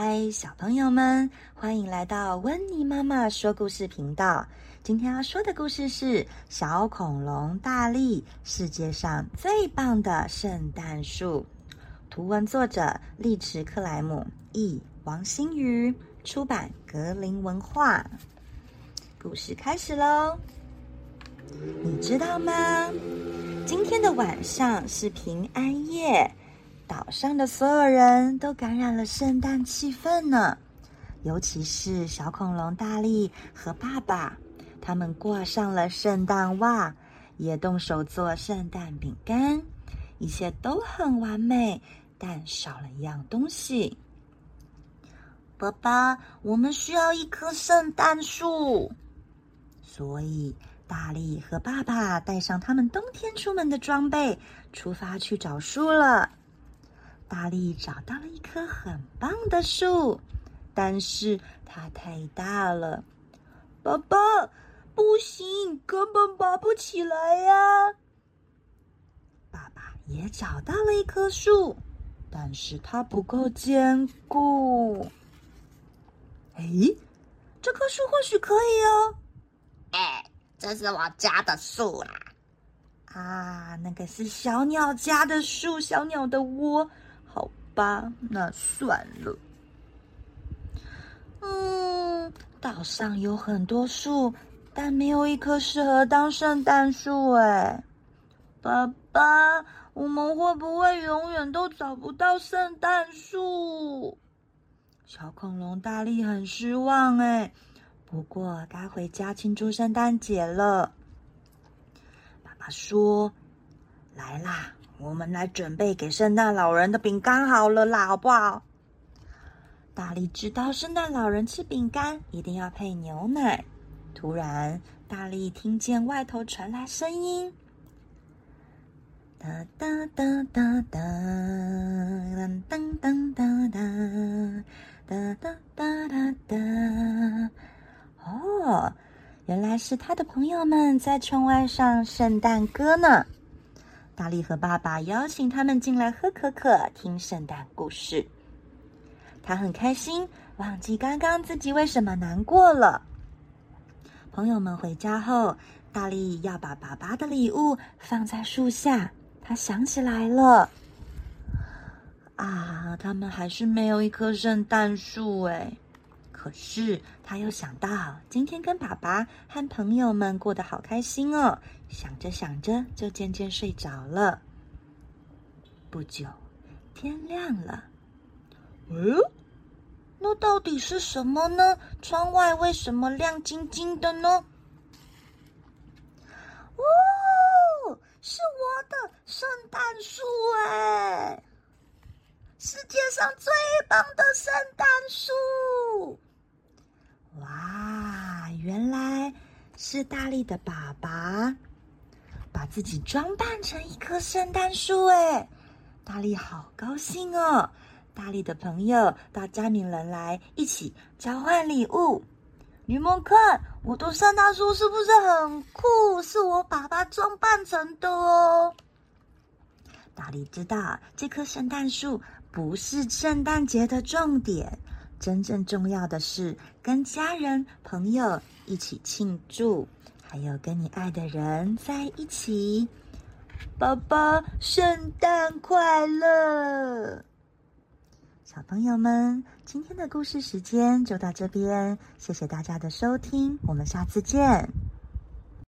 嗨，小朋友们，欢迎来到温妮妈妈说故事频道。今天要说的故事是《小恐龙大力：世界上最棒的圣诞树》。图文作者：利池克莱姆，译王新瑜，出版格林文化。故事开始喽！你知道吗？今天的晚上是平安夜。岛上的所有人都感染了圣诞气氛呢，尤其是小恐龙大力和爸爸，他们挂上了圣诞袜，也动手做圣诞饼干，一切都很完美，但少了一样东西。爸爸，我们需要一棵圣诞树，所以大力和爸爸带上他们冬天出门的装备，出发去找树了。大力找到了一棵很棒的树，但是它太大了。爸爸，不行，根本拔不起来呀！爸爸也找到了一棵树，但是它不够坚固。哎，这棵树或许可以哦。哎，这是我家的树啦！啊，那个是小鸟家的树，小鸟的窝。吧，那算了。嗯，岛上有很多树，但没有一棵适合当圣诞树。哎，爸爸，我们会不会永远都找不到圣诞树？小恐龙大力很失望。哎，不过该回家庆祝圣诞节了。爸爸说：“来啦。”我们来准备给圣诞老人的饼干好了啦，好不好？大力知道圣诞老人吃饼干一定要配牛奶。突然，大力听见外头传来声音：哒哒哒哒哒，噔噔噔噔噔，哒哒哒哒哒。哦，原来是他的朋友们在窗外唱圣诞歌呢。大力和爸爸邀请他们进来喝可可，听圣诞故事。他很开心，忘记刚刚自己为什么难过了。朋友们回家后，大力要把爸爸的礼物放在树下。他想起来了，啊，他们还是没有一棵圣诞树哎。可是他又想到今天跟爸爸和朋友们过得好开心哦，想着想着就渐渐睡着了。不久，天亮了。嗯，那到底是什么呢？窗外为什么亮晶晶的呢？哦，是我的圣诞树哎！世界上最棒的圣诞树！哇，原来是大力的爸爸把自己装扮成一棵圣诞树哎！大力好高兴哦！大力的朋友到家里人来一起交换礼物。你们看，我的圣诞树是不是很酷？是我爸爸装扮成的哦。大力知道这棵圣诞树不是圣诞节的重点。真正重要的是跟家人朋友一起庆祝，还有跟你爱的人在一起。宝宝，圣诞快乐！小朋友们，今天的故事时间就到这边，谢谢大家的收听，我们下次见。